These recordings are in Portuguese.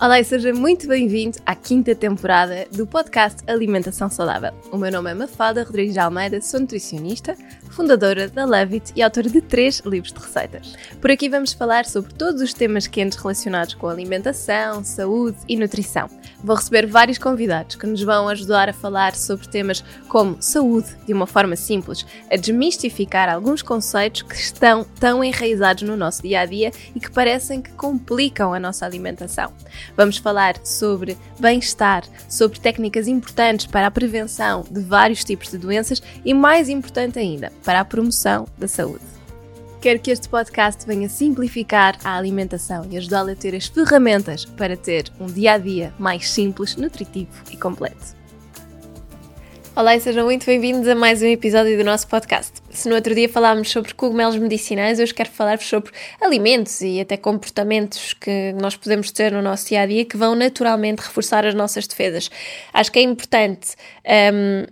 Olá e seja muito bem-vindo à quinta temporada do podcast Alimentação Saudável. O meu nome é Mafalda Rodrigues de Almeida, sou nutricionista, fundadora da Levit e autora de três livros de receitas. Por aqui vamos falar sobre todos os temas quentes relacionados com alimentação, saúde e nutrição. Vou receber vários convidados que nos vão ajudar a falar sobre temas como saúde de uma forma simples, a desmistificar alguns conceitos que estão tão enraizados no nosso dia a dia e que parecem que complicam a nossa alimentação. Vamos falar sobre bem-estar, sobre técnicas importantes para a prevenção de vários tipos de doenças e, mais importante ainda, para a promoção da saúde. Quero que este podcast venha simplificar a alimentação e ajudá-la a ter as ferramentas para ter um dia a dia mais simples, nutritivo e completo. Olá e sejam muito bem-vindos a mais um episódio do nosso podcast. Se no outro dia falámos sobre cogumelos medicinais, hoje quero falar-vos sobre alimentos e até comportamentos que nós podemos ter no nosso dia a dia que vão naturalmente reforçar as nossas defesas. Acho que é importante, um,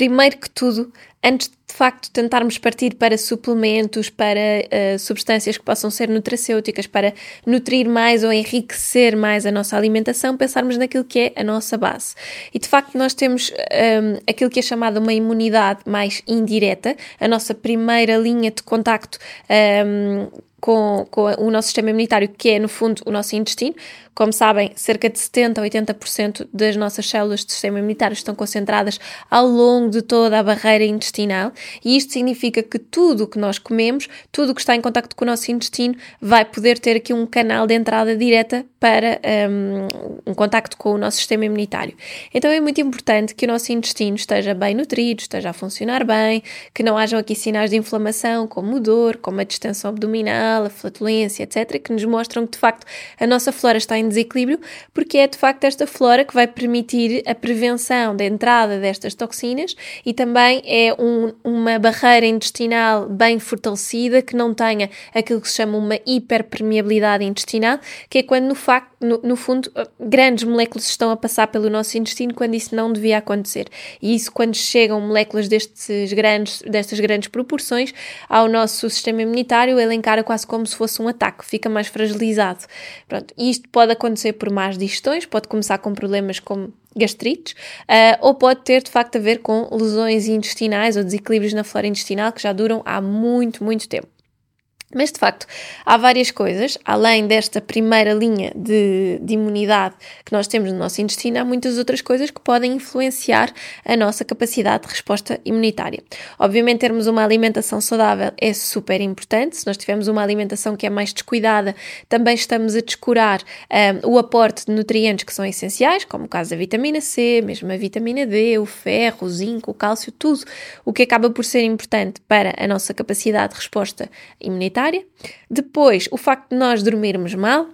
primeiro que tudo, antes de facto tentarmos partir para suplementos, para uh, substâncias que possam ser nutracêuticas, para nutrir mais ou enriquecer mais a nossa alimentação, pensarmos naquilo que é a nossa base. E de facto nós temos um, ehm, aquilo que é chamado uma imunidade mais indireta, a nossa primeira linha de contacto um, ehm, com, com, o nosso sistema imunitário, que é, no fundo, o nosso intestino. Como sabem, cerca de 70% a 80% das nossas células do sistema imunitário estão concentradas ao longo de toda a barreira intestinal, e isto significa que tudo o que nós comemos, tudo o que está em contato com o nosso intestino, vai poder ter aqui um canal de entrada direta para um, um contacto com o nosso sistema imunitário. Então é muito importante que o nosso intestino esteja bem nutrido, esteja a funcionar bem, que não hajam aqui sinais de inflamação, como dor, como a distensão abdominal, a flatulência, etc., que nos mostram que de facto a nossa flora está em desequilíbrio, porque é de facto esta flora que vai permitir a prevenção da entrada destas toxinas e também é um, uma barreira intestinal bem fortalecida que não tenha aquilo que se chama uma hiperpermeabilidade intestinal, que é quando no facto, no, no, fundo, grandes moléculas estão a passar pelo nosso intestino quando isso não devia acontecer. E isso, quando chegam moléculas destes grandes, destas grandes proporções ao nosso sistema imunitário, ele encara quase como se fosse um ataque, fica mais fragilizado. Pronto, isto pode acontecer por más digestões, pode começar com problemas como gastrites, uh, ou pode ter de facto a ver com lesões intestinais ou desequilíbrios na flora intestinal que já duram há muito, muito tempo. Mas de facto, há várias coisas, além desta primeira linha de, de, imunidade que nós temos no nosso intestino, há muitas outras coisas que podem influenciar a nossa capacidade de resposta imunitária. Obviamente, termos uma alimentação saudável é super importante. Se nós tivermos uma alimentação que é mais descuidada, também estamos a descurar um, o aporte de nutrientes que são essenciais, como o caso da vitamina C, mesmo a vitamina D, o ferro, o zinco, o cálcio, tudo o que acaba por ser importante para a nossa capacidade de resposta imunitária depois, o facto de nós dormirmos mal,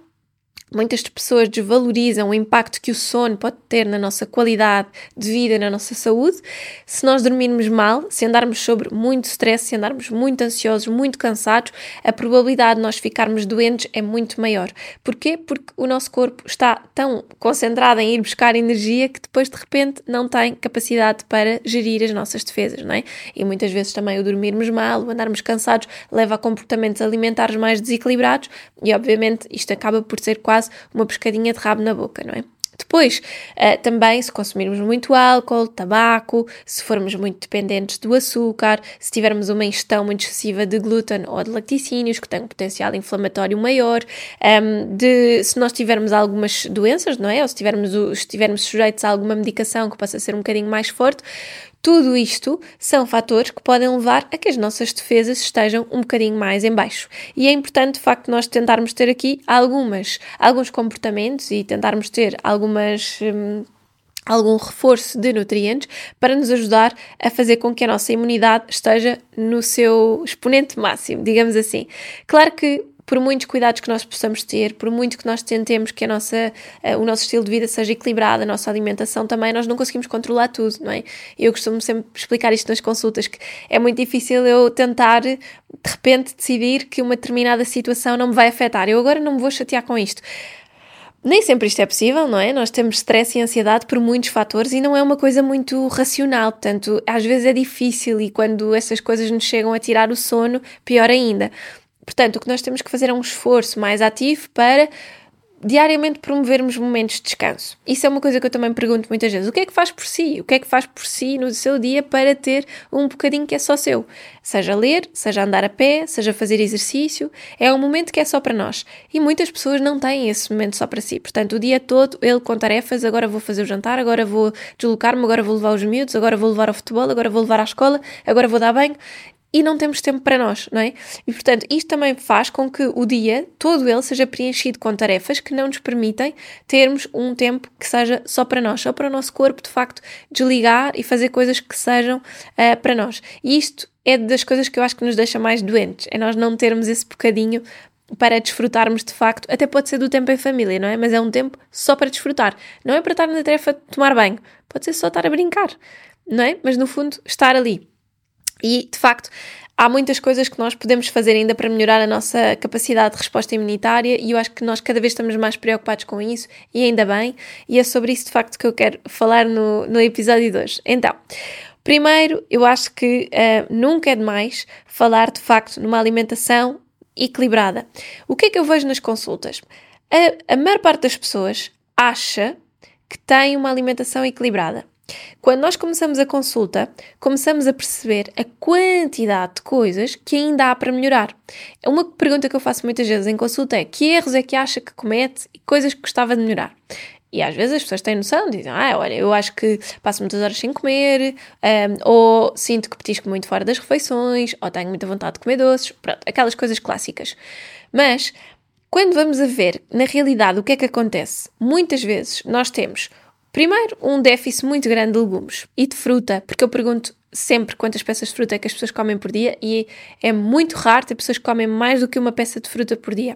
Muitas pessoas desvalorizam o impacto que o sono pode ter na nossa qualidade de vida, na nossa saúde. Se nós dormirmos mal, se andarmos sobre muito stress, se andarmos muito ansiosos, muito cansados, a probabilidade de nós ficarmos doentes é muito maior. Porquê? Porque o nosso corpo está tão concentrado em ir buscar energia que depois de repente não tem capacidade para gerir as nossas defesas, não é? E muitas vezes também o dormirmos mal, o andarmos cansados, leva a comportamentos alimentares mais desequilibrados e obviamente isto acaba por ser quase uma pescadinha de rabo na boca, não é? Depois, uh, também, se consumirmos muito álcool, tabaco, se formos muito dependentes do açúcar, se tivermos uma ingestão muito excessiva de glúten ou de lacticínios, que tem um potencial inflamatório maior, ehm, de, se nós tivermos algumas doenças, não é? Ou se tivermos, estivermos sujeitos a alguma medicação que possa ser um bocadinho mais forte, tudo isto são fatores que podem levar a que as nossas defesas estejam um bocadinho mais em baixo. E é importante, de facto, nós tentarmos ter aqui algumas, alguns comportamentos e tentarmos ter algumas. Hum, algum reforço de nutrientes para nos ajudar a fazer com que a nossa imunidade esteja no seu exponente máximo, digamos assim. Claro que por muitos cuidados que nós possamos ter, por muito que nós tentemos que a nossa, uh, o nosso estilo de vida seja equilibrado, a nossa alimentação também, nós não conseguimos controlar tudo, não é? Eu costumo sempre explicar isto nas consultas, que é muito difícil eu tentar, de repente, decidir que uma determinada situação não me vai afetar. Eu agora não me vou chatear com isto. Nem sempre isto é possível, não é? Nós temos stress e ansiedade por muitos fatores e não é uma coisa muito racional, portanto, às vezes é difícil e quando essas coisas nos chegam a tirar o sono, pior ainda. Portanto, o que nós temos que fazer é um esforço mais ativo para diariamente promovermos momentos de descanso. Isso é uma coisa que eu também pergunto muitas vezes. O que é que faz por si? O que é que faz por si no seu dia para ter um bocadinho que é só seu? Seja ler, seja andar a pé, seja fazer exercício. É um momento que é só para nós. E muitas pessoas não têm esse momento só para si. Portanto, o dia todo, ele com tarefas, agora vou fazer o jantar, agora vou deslocar-me, agora vou levar os miúdos, agora vou levar ao futebol, agora vou levar à escola, agora vou dar banho e não temos tempo para nós, não é? E portanto, isto também faz com que o dia, todo ele, seja preenchido com tarefas que não nos permitem termos um tempo que seja só para nós, só para o nosso corpo, de facto, desligar e fazer coisas que sejam uh, para nós. E isto é das coisas que eu acho que nos deixa mais doentes, é nós não termos esse bocadinho para desfrutarmos de facto, até pode ser do tempo em família, não é? Mas é um tempo só para desfrutar. Não é para estar na tarefa de tomar banho, pode ser só estar a brincar, não é? Mas no fundo, estar ali. E, de facto, há muitas coisas que nós podemos fazer ainda para melhorar a nossa capacidade de resposta imunitária e eu acho que nós cada vez estamos mais preocupados com isso e ainda bem, e é sobre isso de facto que eu quero falar no, no episódio de hoje. Então, primeiro, eu acho que uh, nunca é demais falar de facto numa alimentação equilibrada. O que é que eu vejo nas consultas? A, a maior parte das pessoas acha que tem uma alimentação equilibrada. Quando nós começamos a consulta, começamos a perceber a quantidade de coisas que ainda há para melhorar. Uma pergunta que eu faço muitas vezes em consulta é: que erros é que acha que comete e coisas que gostava de melhorar? E às vezes as pessoas têm noção, dizem, ah, olha, eu acho que passo muitas horas sem comer, um, ou sinto que petisco muito fora das refeições, ou tenho muita vontade de comer doces, pronto, aquelas coisas clássicas. Mas, quando vamos a ver, na realidade, o que é que acontece? Muitas vezes nós temos Primeiro, um déficit muito grande de legumes e de fruta, porque eu pergunto sempre quantas peças de fruta é que as pessoas comem por dia e é muito raro ter pessoas que comem mais do que uma peça de fruta por dia.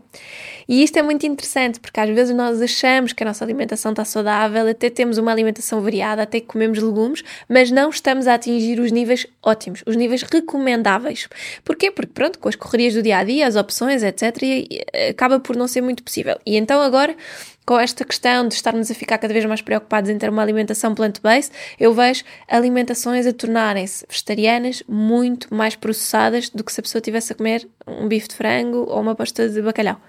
E isto é muito interessante porque às vezes nós achamos que a nossa alimentação está saudável, até temos uma alimentação variada, até comemos legumes, mas não estamos a atingir os níveis ótimos, os níveis recomendáveis. Porquê? Porque pronto, com as correrias do dia a dia, as opções, etc, acaba por não ser muito possível. E então agora com esta questão de estarmos a ficar cada vez mais preocupados em ter uma alimentação plant-based, eu vejo alimentações a tornarem-se vegetarianas muito mais processadas do que se a pessoa tivesse a comer um bife de frango ou uma pasta de bacalhau.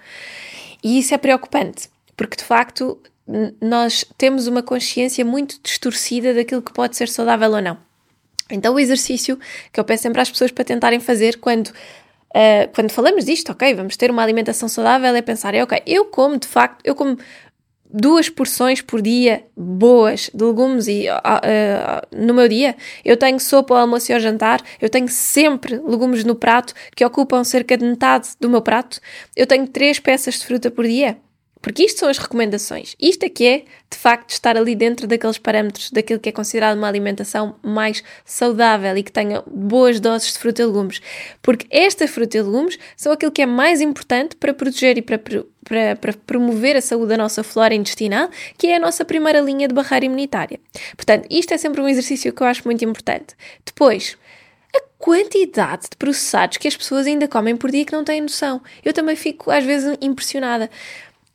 E isso é preocupante, porque de facto nós temos uma consciência muito distorcida daquilo que pode ser saudável ou não. Então, o exercício que eu peço sempre às pessoas para tentarem fazer quando Uh, quando falamos disto, ok, vamos ter uma alimentação saudável, é pensar, é ok, eu como de facto, eu como duas porções por dia boas de legumes e, uh, uh, no meu dia. Eu tenho sopa ao almoço e ao jantar, eu tenho sempre legumes no prato que ocupam cerca de metade do meu prato. Eu tenho três peças de fruta por dia. Porque isto são as recomendações. Isto é que é, de facto, estar ali dentro daqueles parâmetros, daquilo que é considerado uma alimentação mais saudável e que tenha boas doses de fruta e legumes. Porque estas fruta e legumes são aquilo que é mais importante para proteger e para, para, para promover a saúde da nossa flora intestinal, que é a nossa primeira linha de barreira imunitária. Portanto, isto é sempre um exercício que eu acho muito importante. Depois, a quantidade de processados que as pessoas ainda comem por dia que não têm noção. Eu também fico às vezes impressionada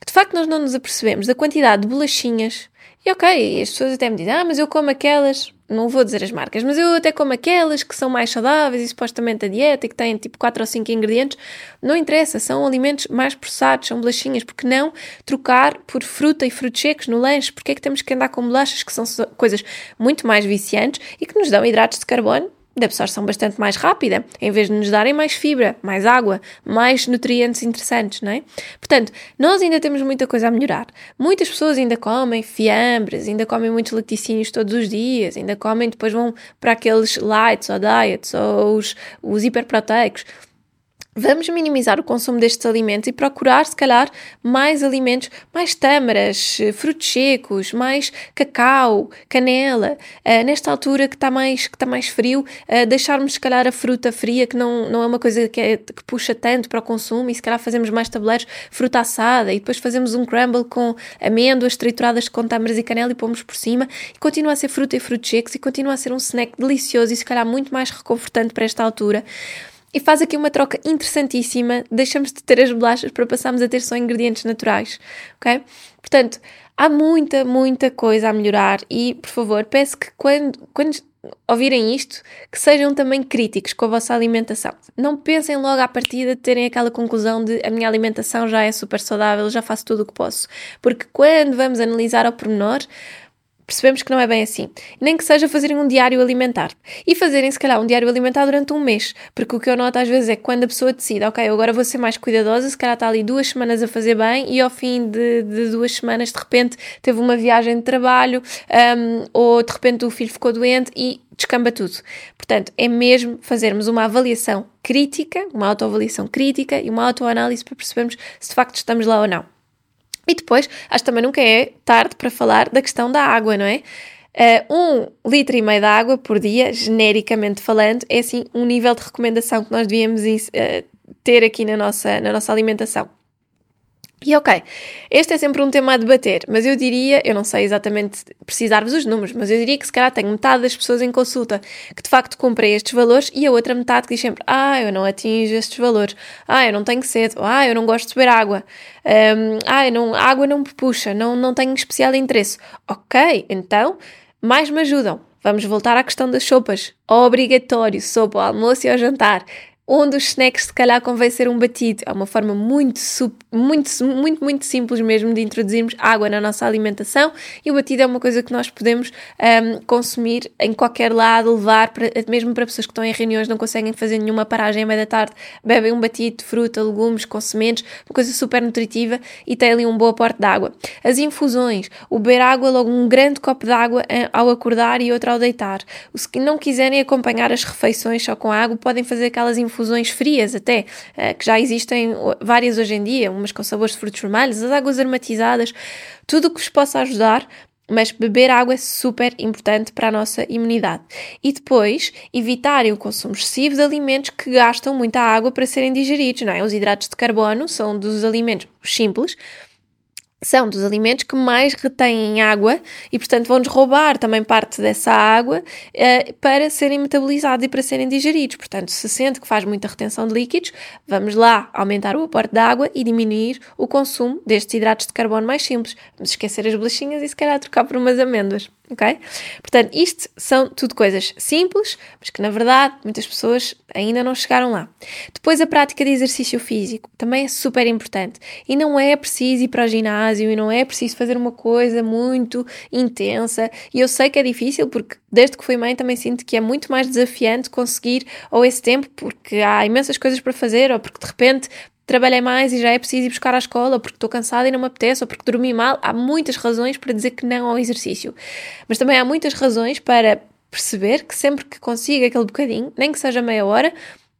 de facto nós não nos apercebemos da quantidade de bolachinhas. E ok, as pessoas até me dizem, ah, mas eu como aquelas, não vou dizer as marcas, mas eu até como aquelas que são mais saudáveis e supostamente a dieta e que têm tipo 4 ou 5 ingredientes. Não interessa, são alimentos mais processados, são bolachinhas. Porque não trocar por fruta e frutos secos no lanche? Porque é que temos que andar com bolachas que são coisas muito mais viciantes e que nos dão hidratos de carbono de absorção bastante mais rápida, em vez de nos darem mais fibra, mais água, mais nutrientes interessantes, não é? Portanto, nós ainda temos muita coisa a melhorar. Muitas pessoas ainda comem fiambres, ainda comem muitos laticínios todos os dias, ainda comem, depois vão para aqueles lights ou diets ou os, os hiperproteicos. Vamos minimizar o consumo destes alimentos e procurar, se calhar, mais alimentos, mais tâmaras, frutos secos, mais cacau, canela. Uh, nesta altura que está mais, que tá mais frio, uh, deixarmos, se calhar, a fruta fria, que não, não é uma coisa que, é, que puxa tanto para o consumo, e se calhar fazemos mais tabuleiros, fruta assada, e depois fazemos um crumble com amêndoas trituradas com tâmaras e canela e pomos por cima, e continua a ser fruta e frutos secos, e continua a ser um snack delicioso e, se calhar, muito mais reconfortante para esta altura e faz aqui uma troca interessantíssima. Deixamos de ter as bolachas para passarmos a ter só ingredientes naturais, ok? Portanto, Há muita, muita coisa a melhorar e, por favor, peço que quando, quando ouvirem isto, que sejam também críticos com a vossa alimentação. Não pensem logo à partida de terem aquela conclusão de a minha alimentação já é super saudável, já faço tudo o que posso. Porque quando vamos analisar ao pormenor, percebemos que não é bem assim. Nem que seja fazerem um diário alimentar. E fazerem, se calhar, um diário alimentar durante um mês. Porque o que eu noto às vezes é que quando a pessoa decide, ok, eu agora vou ser mais cuidadosa, se calhar está ali duas semanas a fazer bem e ao fim de, de duas semanas, de repente, teve uma viagem de trabalho um, ou de repente o filho ficou doente e descamba tudo. Portanto, é mesmo fazermos uma avaliação crítica, uma autoavaliação crítica e uma autoanálise para percebermos se de facto estamos lá ou não. E depois, acho que também nunca é tarde para falar da questão da água, não é? Uh, um litro e meio de água por dia, genericamente falando, é assim um nível de recomendação que nós devíamos uh, ter aqui na nossa, na nossa alimentação. E ok, este é sempre um tema a debater, mas eu diria, eu não sei exatamente precisar-vos os números, mas eu diria que se calhar tenho metade das pessoas em consulta que de facto cumprem estes valores e a outra metade que diz sempre, ah, eu não atingo estes valores, ah, eu não tenho sede, ah, eu não gosto de beber água, um, ah, não, a água não me puxa, não, não tenho especial interesse. Ok, então, mais me ajudam. Vamos voltar à questão das sopas. Obrigatório, sopa ao almoço e ao jantar onde os snacks se calhar convém ser um batido. É uma forma muito, muito, muito, muito simples mesmo de introduzirmos água na nossa alimentação e o batido é uma coisa que nós podemos um, consumir em qualquer lado, levar, para, mesmo para pessoas que estão em reuniões não conseguem fazer nenhuma paragem à meia da tarde, bebem um batido de fruta, legumes, com sementes, uma coisa super nutritiva e tem ali um bom aporte de água. As infusões, o beber água, logo um grande copo de água eh, ao acordar e outro ao deitar. Se não quiserem acompanhar as refeições só com água, podem fazer aquelas infusões infusões frias até, eh, que já existem várias hoje em dia, umas com sabores de frutos vermelhos, as águas aromatizadas, tudo o que vos possa ajudar mas beber água é super importante para a nossa imunidade. E depois, evitarem o consumo excessivo de alimentos que gastam muita água para serem digeridos, não é? Os hidratos de carbono são dos alimentos simples, são dos alimentos que mais retêm água e, portanto, vão-nos roubar também parte dessa água uh, para serem metabolizados e para serem digeridos. Portanto, se sente que faz muita retenção de líquidos, vamos lá aumentar o aporte de água e diminuir o consumo destes hidratos de carbono mais simples. Vamos esquecer as bolachinhas e se calhar trocar por umas amêndoas ok? Portanto, isto são tudo coisas simples, mas que na verdade muitas pessoas ainda não chegaram lá. Depois, a prática de exercício físico também é super importante e não é preciso ir para o ginásio e não é preciso fazer uma coisa muito intensa. E eu sei que é difícil porque desde que fui mãe também sinto que é muito mais desafiante conseguir ou esse tempo porque há imensas coisas para fazer ou porque de repente trabalhei mais e já é preciso ir buscar à escola porque estou cansada e não me apetece ou porque dormi mal. Há muitas razões para dizer que não ao exercício. Mas também há muitas razões para perceber que sempre que consigo aquele bocadinho, nem que seja meia hora,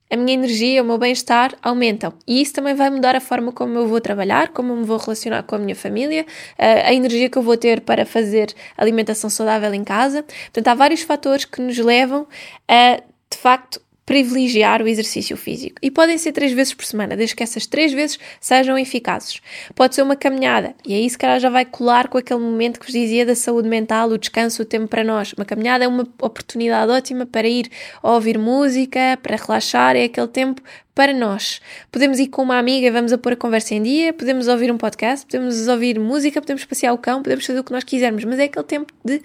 a minha energia, o meu bem-estar aumentam. E isso também vai mudar a forma como eu vou trabalhar, como eu me vou relacionar com a minha família, a energia que eu vou ter para fazer alimentação saudável em casa. Portanto, há vários fatores que nos levam a, de facto, privilegiar o exercício físico. E podem ser três vezes por semana, desde que essas três vezes sejam eficazes. Pode ser uma caminhada, e aí se calhar já vai colar com aquele momento que vos dizia da saúde mental, o descanso, o tempo para nós. Uma caminhada é uma oportunidade ótima para ir ouvir música, para relaxar, é aquele tempo para nós. Podemos ir com uma amiga e vamos a pôr a conversa em dia, podemos ouvir um podcast, podemos ouvir música, podemos passear o cão, podemos fazer o que nós quisermos, mas é aquele tempo de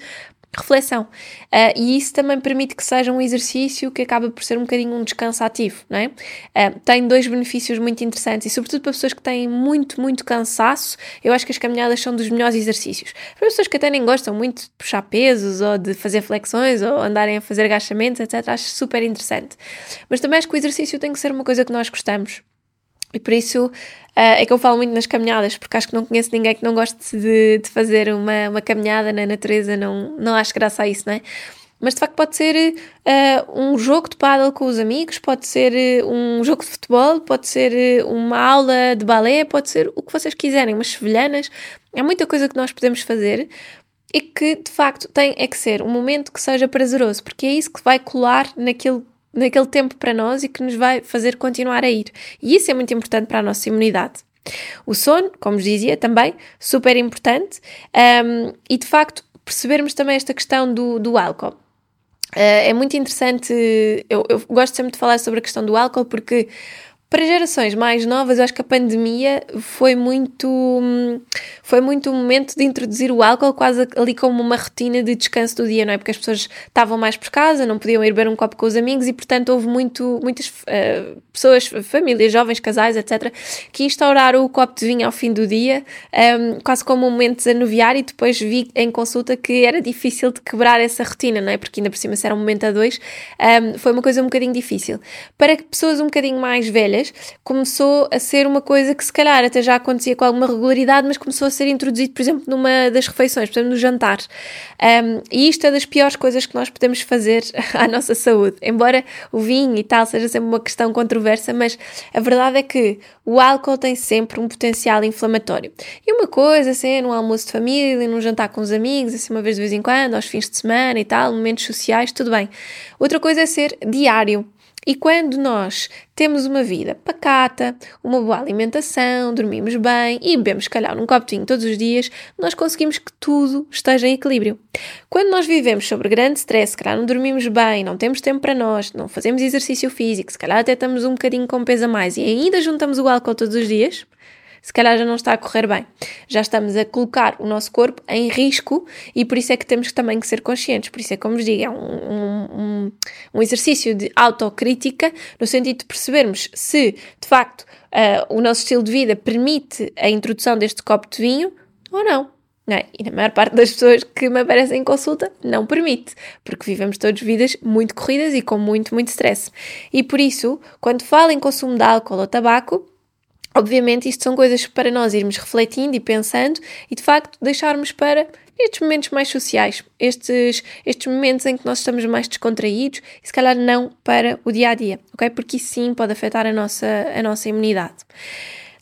reflexão. Uh, e isso também permite que seja um exercício que acaba por ser um bocadinho um descanso ativo, não é? Uh, tem dois benefícios muito interessantes e, sobretudo, para pessoas que têm muito, muito cansaço, eu acho que as caminhadas são dos melhores exercícios. Para pessoas que até nem gostam muito de puxar pesos ou de fazer flexões ou andarem a fazer agachamentos, etc., acho super interessante. Mas também acho que o exercício tem que ser uma coisa que nós gostamos. E por isso é que eu falo muito nas caminhadas, porque acho que não conheço ninguém que não goste de, de fazer uma, uma caminhada na natureza, não, não acho graça a isso, não é? Mas de facto pode ser uh, um jogo de paddle com os amigos, pode ser uh, um jogo de futebol, pode ser uh, uma aula de balé, pode ser o que vocês quiserem, umas sevilhanas. Há muita coisa que nós podemos fazer e que de facto tem é que ser um momento que seja prazeroso, porque é isso que vai colar naquilo naquele tempo para nós e que nos vai fazer continuar a ir. E isso é muito importante para a nossa imunidade. O sono, como dizia, também super importante um, e de facto percebermos também esta questão do, do álcool. Uh, é muito interessante, eu, eu gosto sempre de falar sobre a questão do álcool porque Para gerações mais novas, eu acho que a pandemia foi muito, foi muito um momento de introduzir o álcool quase ali como uma rotina de descanso do dia, não é? Porque as pessoas estavam mais por casa, não podiam ir beber um copo com os amigos e, portanto, houve muito, muitas uh, pessoas, famílias, jovens, casais, etc., que instauraram o copo de vinho ao fim do dia, um, quase como um momento de desanuviar, e depois vi em consulta que era difícil de quebrar essa rotina, não é? Porque ainda por cima, se era um momento a dois, um, foi uma coisa um bocadinho difícil. Para pessoas um bocadinho mais velhas, começou a ser uma coisa que se calhar até já acontecia com alguma regularidade, mas começou a ser introduzido, por exemplo, numa das refeições, por exemplo, no jantar. Um, e isto é das piores coisas que nós podemos fazer à nossa saúde. Embora o vinho e tal seja sempre uma questão controversa, mas a verdade é que o álcool tem sempre um potencial inflamatório. E uma coisa, assim, num almoço de família, num jantar com os amigos, assim, uma vez de vez em quando, aos fins de semana e tal, momentos sociais, tudo bem. Outra coisa é ser diário. E quando nós temos uma vida pacata, uma boa alimentação, dormimos bem e bebemos, calhar, um vinho todos os dias, nós conseguimos que tudo esteja em equilíbrio. Quando nós vivemos sobre grande stress, calhar não dormimos bem, não temos tempo para nós, não fazemos exercício físico, se calhar até estamos um bocadinho com peso a mais e ainda juntamos o álcool todos os dias, se calhar já não está a correr bem. Já estamos a colocar o nosso corpo em risco e por isso é que temos também que ser conscientes. Por isso é, como vos digo, é um, um, um exercício de autocrítica no sentido de percebermos se, de facto, uh, o nosso estilo de vida permite a introdução deste copo de vinho ou não. É? E na maior parte das pessoas que me aparecem em consulta não permite, porque vivemos todas vidas muito corridas e com muito, muito stress. E por isso, quando falo em consumo de álcool ou tabaco, Obviamente, isto são coisas para nós irmos refletindo e pensando e, de facto, deixarmos para estes momentos mais sociais, estes, estes momentos em que nós estamos mais descontraídos e, se calhar, não para o dia a dia, ok? Porque isso sim pode afetar a nossa, a nossa imunidade.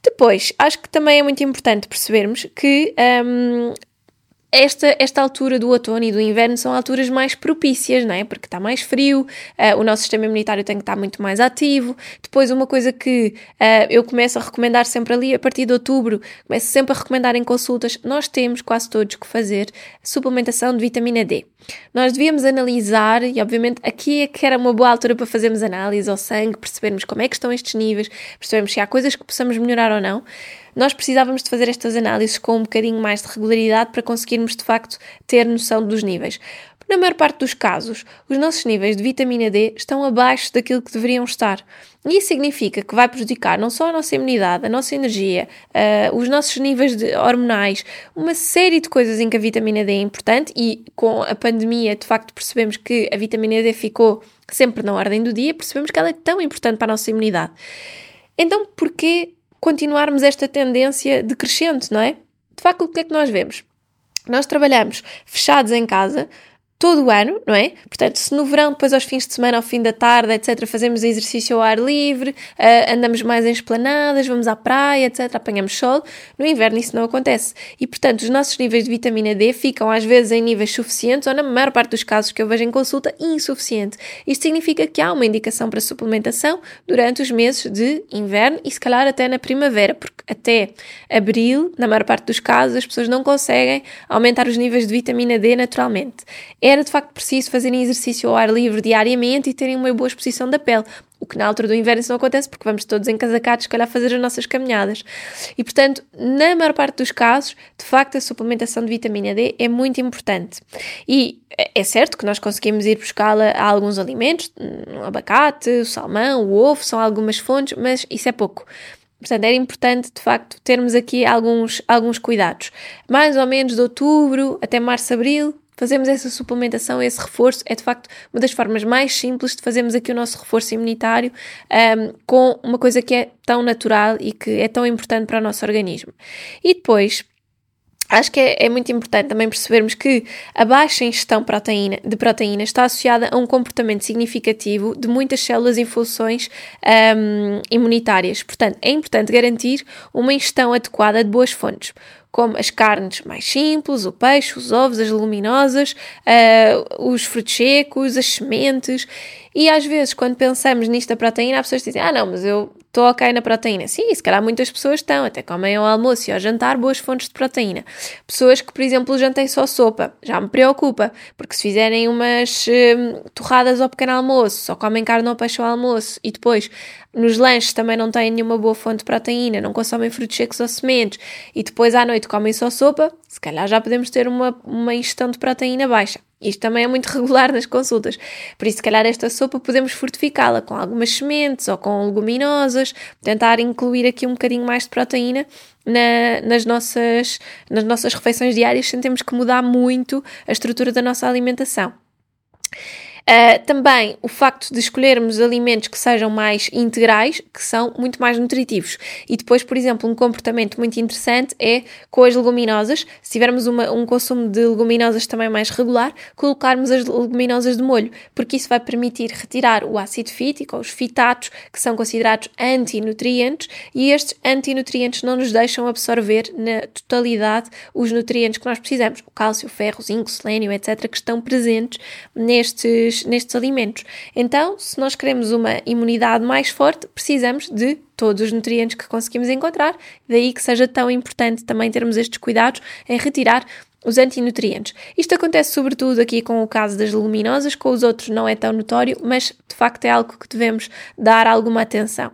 Depois, acho que também é muito importante percebermos que um, esta, esta altura do outono e do inverno são alturas mais propícias, não é? Porque está mais frio, uh, o nosso sistema imunitário tem que estar muito mais ativo. Depois, uma coisa que uh, eu começo a recomendar sempre ali, a partir de outubro, começo sempre a recomendar em consultas, nós temos quase todos que fazer suplementação de vitamina D. Nós devíamos analisar, e obviamente aqui é que era uma boa altura para fazermos análise ao sangue, percebermos como é que estão estes níveis, percebermos se há coisas que possamos melhorar ou não nós precisávamos de fazer estas análises com um bocadinho mais de regularidade para conseguirmos de facto ter noção dos níveis. Na maior parte dos casos, os nossos níveis de vitamina D estão abaixo daquilo que deveriam estar. E isso significa que vai prejudicar não só a nossa imunidade, a nossa energia, uh, os nossos níveis de hormonais, uma série de coisas em que a vitamina D é importante e com a pandemia, de facto, percebemos que a vitamina D ficou sempre na ordem do dia, percebemos que ela é tão importante para a nossa imunidade. Então, porquê continuarmos esta tendência decrescente, não é? De facto, o que é que nós vemos? Nós trabalhamos fechados em casa, todo o ano, não é? Portanto, se no verão, depois aos fins de semana, ao fim da tarde, etc., fazemos exercício ao ar livre, uh, andamos mais em esplanadas, vamos à praia, etc., apanhamos sol, no inverno isso não acontece. E, portanto, os nossos níveis de vitamina D ficam às vezes em níveis suficientes ou, na maior parte dos casos que eu vejo em consulta, insuficiente. Isto significa que há uma indicação para suplementação durante os meses de inverno e, se calhar, até na primavera, porque até abril, na maior parte dos casos, as pessoas não conseguem aumentar os níveis de vitamina D naturalmente. É era de facto preciso fazerem exercício ao ar livre diariamente e terem uma boa exposição da pele. O que na altura do inverno isso não acontece porque vamos todos encasacados, se calhar, fazer as nossas caminhadas. E, portanto, na maior parte dos casos, de facto, a suplementação de vitamina D é muito importante. E é certo que nós conseguimos ir buscá-la a alguns alimentos, o abacate, o salmão, o ovo, são algumas fontes, mas isso é pouco. Portanto, era importante, de facto, termos aqui alguns, alguns cuidados. Mais ou menos de outubro até março, abril, fazemos essa suplementação, esse reforço, é de facto uma das formas mais simples de fazermos aqui o nosso reforço imunitário um, com uma coisa que é tão natural e que é tão importante para o nosso organismo. E depois, Acho que é, é, muito importante também percebermos que a baixa ingestão proteína, de proteína está associada a um comportamento significativo de muitas células e funções um, imunitárias. Portanto, é importante garantir uma ingestão adequada de boas fontes como as carnes mais simples, o peixe, os ovos, as luminosas, uh, os frutos secos, as sementes. E às vezes, quando pensamos nisto da proteína, há pessoas dizem: Ah, não, mas eu estou ok na proteína. Sim, se calhar muitas pessoas estão, até comem ao almoço e ao jantar boas fontes de proteína. Pessoas que, por exemplo, jantem só sopa, já me preocupa, porque se fizerem umas hum, torradas ao pequeno almoço, só comem carne ou peixe ao almoço e depois nos lanches também não têm nenhuma boa fonte de proteína, não consomem frutos secos ou sementes e depois à noite comem só sopa, se calhar já podemos ter uma, uma ingestão de proteína baixa. Isto também é muito regular nas consultas. Por isso, se calhar, esta sopa podemos fortificá-la com algumas sementes ou com leguminosas, tentar incluir aqui um bocadinho mais de proteína na, nas, nossas, nas nossas refeições diárias, sem termos que mudar muito a estrutura da nossa alimentação. Uh, também o facto de escolhermos alimentos que sejam mais integrais, que são muito mais nutritivos. E depois, por exemplo, um comportamento muito interessante é com as leguminosas, se tivermos uma, um consumo de leguminosas também mais regular, colocarmos as leguminosas de molho, porque isso vai permitir retirar o ácido fítico, os fitatos, que são considerados antinutrientes, e estes antinutrientes não nos deixam absorver na totalidade os nutrientes que nós precisamos, o cálcio, o ferro, o zinco, o selênio, etc., que estão presentes nestes nestes, nestes alimentos. Então, se nós queremos uma imunidade mais forte, precisamos de todos os nutrientes que conseguimos encontrar, daí que seja tão importante também termos estes cuidados em retirar os antinutrientes. Isto acontece sobretudo aqui com o caso das leguminosas, com os outros não é tão notório, mas de facto é algo que devemos dar alguma atenção.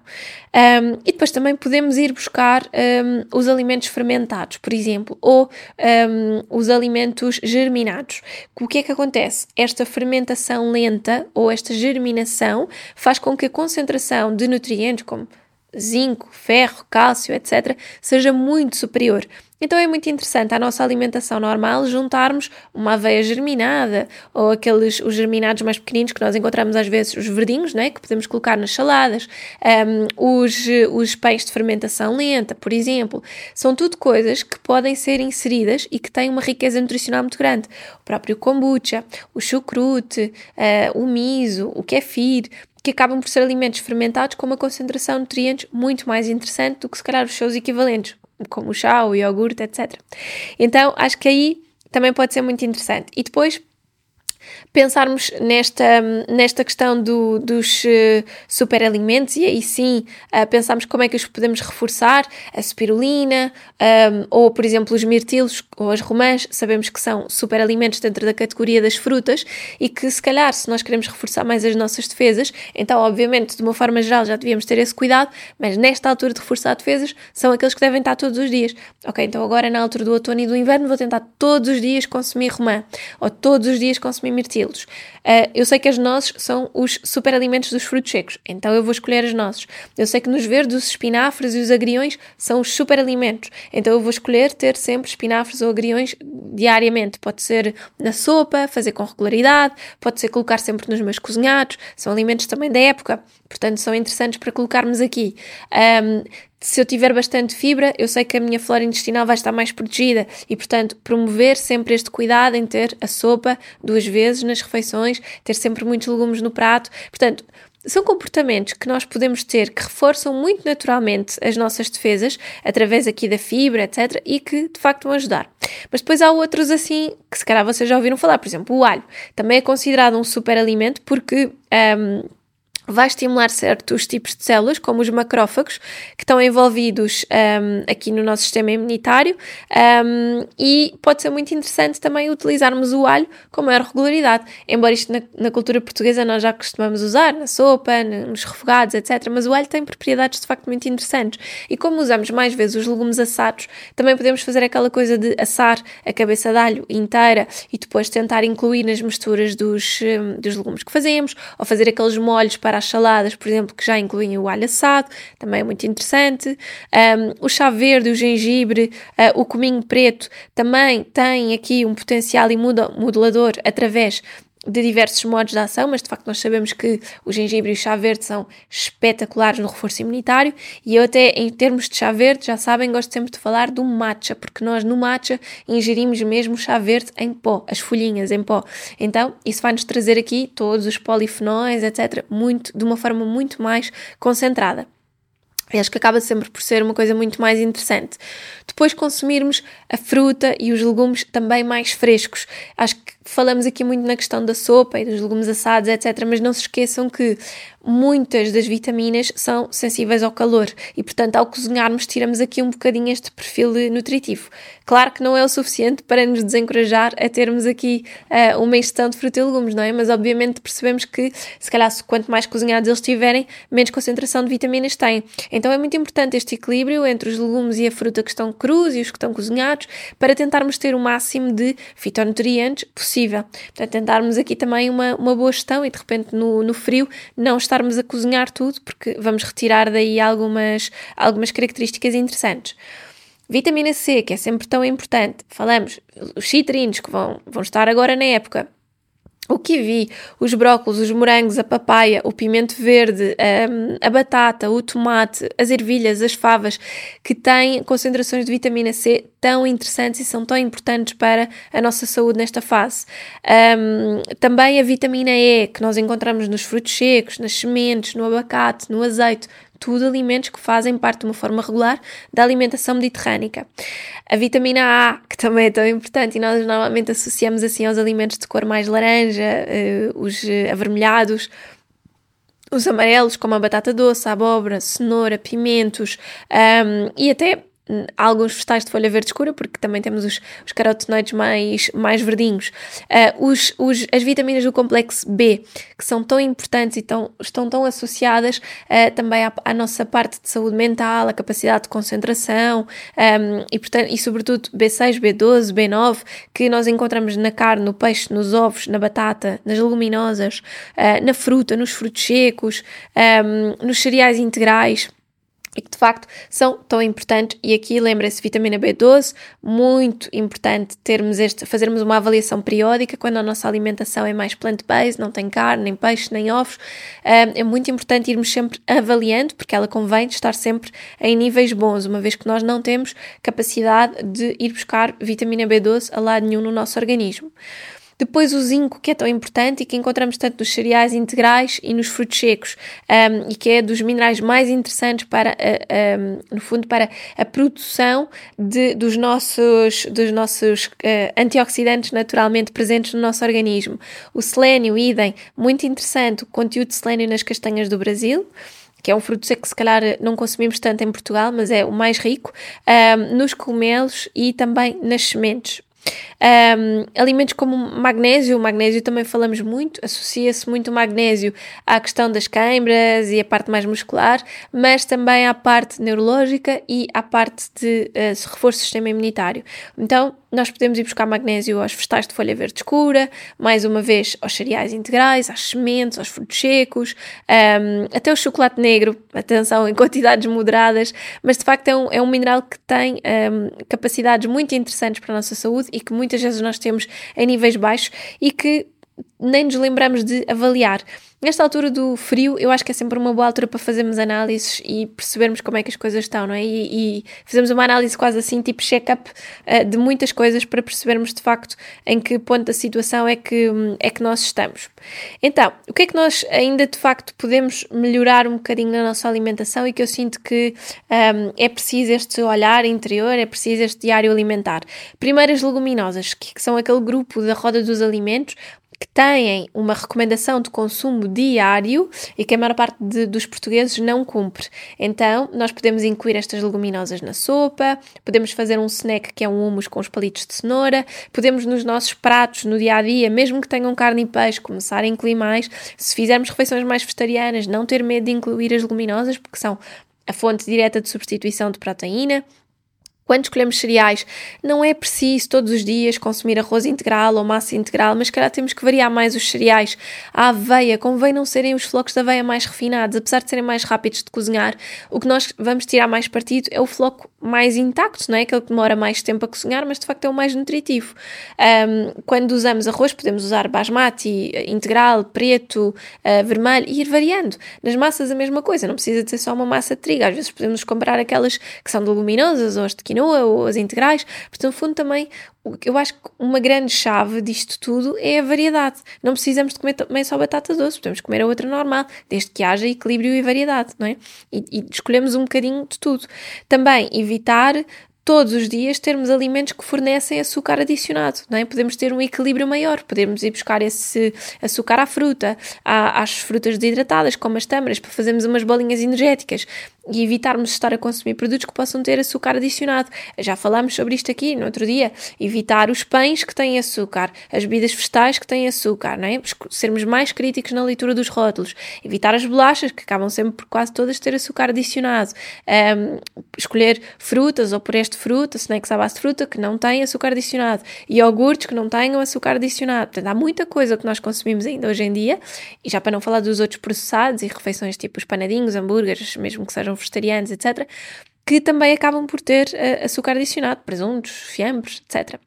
Um, e depois também podemos ir buscar um, os alimentos fermentados, por exemplo, ou um, os alimentos germinados. O que é que acontece? Esta fermentação lenta ou esta germinação faz com que a concentração de nutrientes, como zinco, ferro, cálcio, etc., seja muito superior. Então é muito interessante à nossa alimentação normal juntarmos uma aveia germinada ou aqueles os germinados mais pequeninos que nós encontramos às vezes, os verdinhos, né, que podemos colocar nas saladas, um, os, os pães de fermentação lenta, por exemplo. São tudo coisas que podem ser inseridas e que têm uma riqueza nutricional muito grande. O próprio kombucha, o chucrute, uh, o miso, o kefir, que acabam por ser alimentos fermentados com uma concentração de nutrientes muito mais interessante do que se calhar os seus equivalentes, como o chá, o iogurte, etc. Então, acho que aí também pode ser muito interessante. E depois, pensarmos nesta, nesta questão do, dos uh, superalimentos e aí sim uh, pensarmos como é que os podemos reforçar, a spirulina um, ou, por exemplo, os mirtilos ou as romãs, sabemos que são superalimentos dentro da categoria das frutas e que se calhar se nós queremos reforçar mais as nossas defesas, então obviamente de uma forma geral já devíamos ter esse cuidado, mas nesta altura de reforçar defesas são aqueles que devem estar todos os dias. Ok, então agora na altura do outono e do inverno vou tentar todos os dias consumir romã ou todos os dias consumir mirtilos. Uh, eu sei que as nozes são os superalimentos dos frutos secos, então eu vou escolher as nozes. Eu sei que nos verdes os espinafres e os agriões são os superalimentos, então eu vou escolher ter sempre espinafres ou agriões diariamente. Pode ser na sopa, fazer com regularidade, pode ser colocar sempre nos meus cozinhados, são alimentos também da época, portanto são interessantes para colocarmos aqui. Um, se eu tiver bastante fibra, eu sei que a minha flora intestinal vai estar mais protegida e, portanto, promover sempre este cuidado em ter a sopa duas vezes nas refeições, ter sempre muitos legumes no prato. Portanto, são comportamentos que nós podemos ter que reforçam muito naturalmente as nossas defesas, através aqui da fibra, etc., e que de facto vão ajudar. Mas depois há outros assim que se calhar vocês já ouviram falar, por exemplo, o alho também é considerado um superalimento porque. Um, vai estimular certos tipos de células, como os macrófagos, que estão envolvidos um, aqui no nosso sistema imunitário, um, e pode ser muito interessante também utilizarmos o alho com maior regularidade, embora isto na, na cultura portuguesa nós já costumamos usar, na sopa, nos refogados, etc., mas o alho tem propriedades de facto muito interessantes, e como usamos mais vezes os legumes assados, também podemos fazer aquela coisa de assar a cabeça de alho inteira e depois tentar incluir nas misturas dos, um, dos legumes que fazemos, ou fazer aqueles molhos para as saladas, por exemplo, que já incluem o alho assado, também é muito interessante. Um, o chá verde, o gengibre, uh, o cominho preto também tem aqui um potencial modulador através de diversos modos de ação, mas de facto nós sabemos que o gengibre e o chá verde são espetaculares no reforço imunitário e eu até em termos de chá verde, já sabem, gosto sempre de falar do matcha, porque nós no matcha ingerimos mesmo chá verde em pó, as folhinhas em pó. Então, isso vai nos trazer aqui todos os polifenóis, etc, muito de uma forma muito mais concentrada. E acho que acaba sempre por ser uma coisa muito mais interessante. Depois consumirmos a fruta e os legumes também mais frescos. Acho que falamos aqui muito na questão da sopa e dos legumes assados, etc. Mas não se esqueçam que muitas das vitaminas são sensíveis ao calor e, portanto, ao cozinharmos, tiramos aqui um bocadinho este perfil nutritivo. Claro que não é o suficiente para nos desencorajar a termos aqui uh, uma ingestão de fruta e legumes, não é? Mas, obviamente, percebemos que, se calhar, quanto mais cozinhados eles tiverem, menos concentração de vitaminas têm. Então, é muito importante este equilíbrio entre os legumes e a fruta que estão crus e os que estão cozinhados para tentarmos ter o máximo de fitonutrientes possível. Portanto, tentarmos aqui também uma, uma boa gestão e, de repente, no, no frio, não estar estarmos a cozinhar tudo, porque vamos retirar daí algumas, algumas características interessantes. Vitamina C, que é sempre tão importante, falamos, os citrinos que vão, vão estar agora na época, o kiwi, os brócolos, os morangos, a papaya, o pimento verde, a, a, batata, o tomate, as ervilhas, as favas, que têm concentrações de vitamina C tão interessantes e são tão importantes para a nossa saúde nesta fase. Um, também a vitamina E, que nós encontramos nos frutos secos, nas sementes, no abacate, no azeite, tudo alimentos que fazem parte de uma forma regular da alimentação mediterrânica. A vitamina A, que também é tão importante e nós normalmente associamos assim aos alimentos de cor mais laranja, uh, os uh, avermelhados, os amarelos, como a batata doce, a abóbora, cenoura, pimentos um, e até alguns vegetais de folha verde escura, porque também temos os, os carotenoides mais, mais verdinhos. Uh, os, os, as vitaminas do complexo B, que são tão importantes e tão, estão tão associadas uh, também à, à, nossa parte de saúde mental, à capacidade de concentração um, e, portanto, e, sobretudo, B6, B12, B9, que nós encontramos na carne, no peixe, nos ovos, na batata, nas leguminosas, uh, na fruta, nos frutos secos, um, nos cereais integrais e que de facto são tão importantes. E aqui lembra-se vitamina B12, muito importante termos este, fazermos uma avaliação periódica quando a nossa alimentação é mais plant-based, não tem carne, nem peixe, nem ovos. É muito importante irmos sempre avaliando, porque ela convém estar sempre em níveis bons, uma vez que nós não temos capacidade de ir buscar vitamina B12 a lado nenhum no nosso organismo. Depois o zinco, que é tão importante e que encontramos tanto nos cereais integrais e nos frutos secos, um, e que é dos minerais mais interessantes para, uh, um, no fundo, para a produção de, dos nossos, dos nossos uh, antioxidantes naturalmente presentes no nosso organismo. O selênio, idem, muito interessante, o conteúdo de selênio nas castanhas do Brasil que é um fruto seco que se calhar não consumimos tanto em Portugal, mas é o mais rico, um, nos cogumelos e também nas sementes. Um, alimentos como magnésio, o magnésio também falamos muito, associa-se muito o magnésio à questão das câimbras e a parte mais muscular, mas também à parte neurológica e à parte de uh, reforço do sistema imunitário. Então, nós podemos ir buscar magnésio aos vegetais de folha verde escura, mais uma vez aos cereais integrais, às sementes, aos frutos secos, um, até o chocolate negro, atenção, em quantidades moderadas, mas de facto é um, é um mineral que tem um, capacidades muito interessantes para a nossa saúde e que muitas vezes nós temos em níveis baixos e que nem nos lembramos de avaliar. Nesta altura do frio, eu acho que é sempre uma boa altura para fazermos análises e percebermos como é que as coisas estão, não é? E, e fazemos uma análise quase assim, tipo check-up uh, de muitas coisas para percebermos de facto em que ponto da situação é que, é que nós estamos. Então, o que é que nós ainda de facto podemos melhorar um bocadinho na nossa alimentação e que eu sinto que um, ehm, é preciso este olhar interior, é preciso este diário alimentar? Primeiro, as leguminosas, que são aquele grupo da roda dos alimentos que têm uma recomendação de consumo diário e que a maior parte de, dos portugueses não cumpre. Então, nós podemos incluir estas leguminosas na sopa, podemos fazer um snack que é um hummus com os palitos de cenoura, podemos nos nossos pratos no dia a dia, mesmo que tenham carne e peixe, começar a incluir mais. Se fizermos refeições mais vegetarianas, não ter medo de incluir as leguminosas, porque são a fonte direta de substituição de proteína. Quando escolhemos cereais, não é preciso todos os dias consumir arroz integral ou massa integral, mas calhar temos que variar mais os cereais. A aveia, convém não serem os flocos de aveia mais refinados, apesar de serem mais rápidos de cozinhar. O que nós vamos tirar mais partido é o floco mais intacto, não é? Aquele que demora mais tempo a cozinhar, mas de facto é o mais nutritivo. Um, quando usamos arroz, podemos usar basmati, integral, preto, uh, vermelho e ir variando. Nas massas, a mesma coisa, não precisa de ser só uma massa de trigo. Às vezes podemos comprar aquelas que são de leguminosas ou as de quinoa ou as integrais. Portanto, no fundo, também eu acho que uma grande chave disto tudo é a variedade. Não precisamos de comer também só batata doce, podemos comer a outra normal, desde que haja equilíbrio e variedade, não é? E, e escolhemos um bocadinho de tudo. Também evitar todos os dias termos alimentos que fornecem açúcar adicionado, não é? Podemos ter um equilíbrio maior, podemos ir buscar esse açúcar à fruta, à, às frutas desidratadas, como as tâmaras, para fazermos umas bolinhas energéticas e evitarmos estar a consumir produtos que possam ter açúcar adicionado. Já falámos sobre isto aqui no outro dia. Evitar os pães que têm açúcar, as bebidas vegetais que têm açúcar, não é? Sermos mais críticos na leitura dos rótulos. Evitar as bolachas, que acabam sempre por quase todas ter açúcar adicionado. Um, escolher frutas ou por este fruta, snacks à base de fruta que não têm açúcar adicionado. Iogurtes que não tenham açúcar adicionado. Portanto, há muita coisa que nós consumimos ainda hoje em dia, e já para não falar dos outros processados e refeições tipo os panadinhos, hambúrgueres, mesmo que sejam vegetarianos, etc., que também acabam por ter uh, açúcar adicionado, presuntos, fiambres, etc.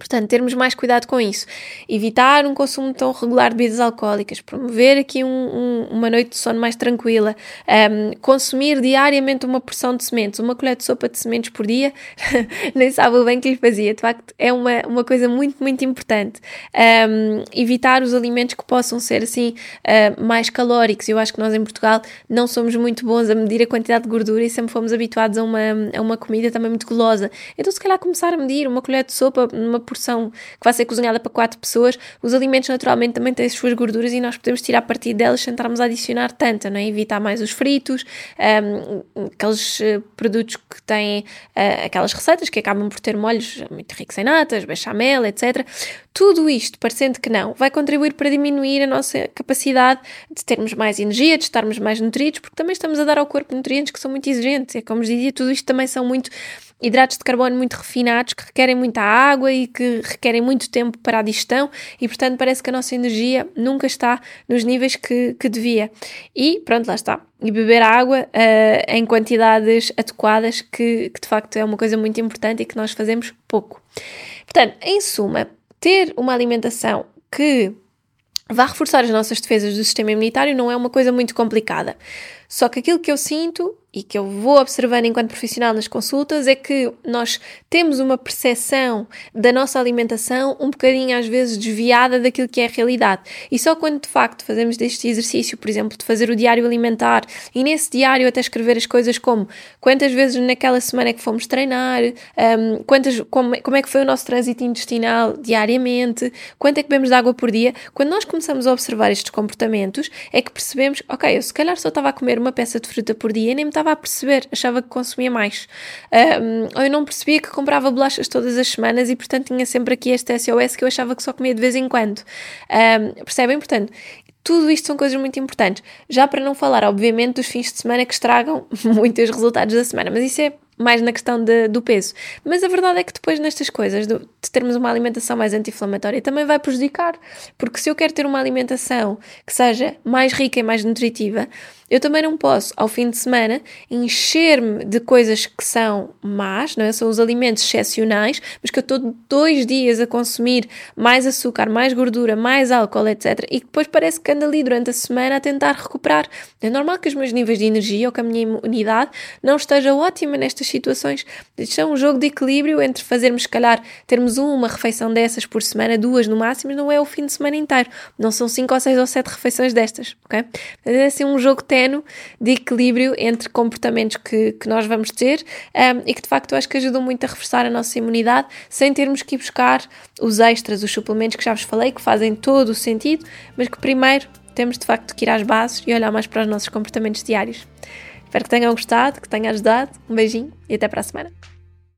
Portanto, termos mais cuidado com isso. Evitar um consumo tão regular de bebidas alcoólicas, promover aqui um, um, uma noite de sono mais tranquila, um, consumir diariamente uma porção de sementes, uma colher de sopa de sementes por dia, nem sabe o bem que lhe fazia. De facto, é uma, uma coisa muito, muito importante. evitar os alimentos que possam ser assim uh, mais calóricos. Eu acho que nós em Portugal não somos muito bons a medir a quantidade de gordura e sempre fomos habituados a uma, a uma comida também muito golosa. Então, se calhar, começar a medir uma colher de sopa numa porção que vai ser cozinhada para quatro pessoas, os alimentos naturalmente também têm as suas gorduras e nós podemos tirar partido delas sem estarmos a adicionar tanta, não é? Evitar mais os fritos, um, aqueles uh, produtos que têm uh, aquelas receitas que acabam por ter molhos muito ricos em natas, bechamel, etc. Tudo isto, parecendo que não, vai contribuir para diminuir a nossa capacidade de termos mais energia, de estarmos mais nutridos, porque também estamos a dar ao corpo nutrientes que são muito exigentes. É como dizia, tudo isto também são muito hidratos de carbono muito refinados que requerem muita água e que requerem muito tempo para a digestão e, portanto, parece que a nossa energia nunca está nos níveis que, que devia. E pronto, lá está. E beber água uh, em quantidades adequadas, que, que de facto é uma coisa muito importante e que nós fazemos pouco. Portanto, em suma, ter uma alimentação que vá reforçar as nossas defesas do sistema imunitário não é uma coisa muito complicada. Só que aquilo que eu sinto e que eu vou observando enquanto profissional nas consultas é que nós temos uma percepção da nossa alimentação um bocadinho às vezes desviada daquilo que é a realidade. E só quando de facto fazemos deste exercício, por exemplo, de fazer o diário alimentar e nesse diário até escrever as coisas como quantas vezes naquela semana é que fomos treinar, um, quantas, como, como é que foi o nosso trânsito intestinal diariamente, quanto é que bebemos de água por dia, quando nós começamos a observar estes comportamentos é que percebemos, ok, eu se calhar só estava a comer uma peça de fruta por dia nem me estava a perceber, achava que consumia mais. Ou eu não percebia que comprava bolachas todas as semanas e, portanto, tinha sempre aqui este SOS que eu achava que só comia de vez em quando. Um, percebem? Portanto, tudo isto são coisas muito importantes. Já para não falar, obviamente, dos fins de semana que estragam muitos resultados da semana, mas isso é mais na questão de, do peso. Mas a verdade é que depois nestas coisas, de termos uma alimentação mais anti-inflamatória, também vai prejudicar. Porque se eu quero ter uma alimentação que seja mais rica e mais nutritiva, eu também não posso, ao fim de semana, encher-me de coisas que são más, não é? são os alimentos excepcionais, mas que eu estou dois dias a consumir mais açúcar, mais gordura, mais álcool, etc. E depois parece que ando ali durante a semana a tentar recuperar. É normal que os meus níveis de energia ou que a minha imunidade não esteja ótima nestas situações. Isto é um jogo de equilíbrio entre fazermos, se calhar, termos uma refeição dessas por semana, duas no máximo, não é o fim de semana inteiro. Não são cinco ou seis ou sete refeições destas, ok? É assim um jogo técnico de equilíbrio entre comportamentos que, que nós vamos ter um, e que de facto acho que ajudam muito a reforçar a nossa imunidade sem termos que ir buscar os extras, os suplementos que já vos falei, que fazem todo o sentido, mas que primeiro temos de facto que ir às bases e olhar mais para os nossos comportamentos diários. Espero que tenham gostado, que tenha ajudado. Um beijinho e até para a semana.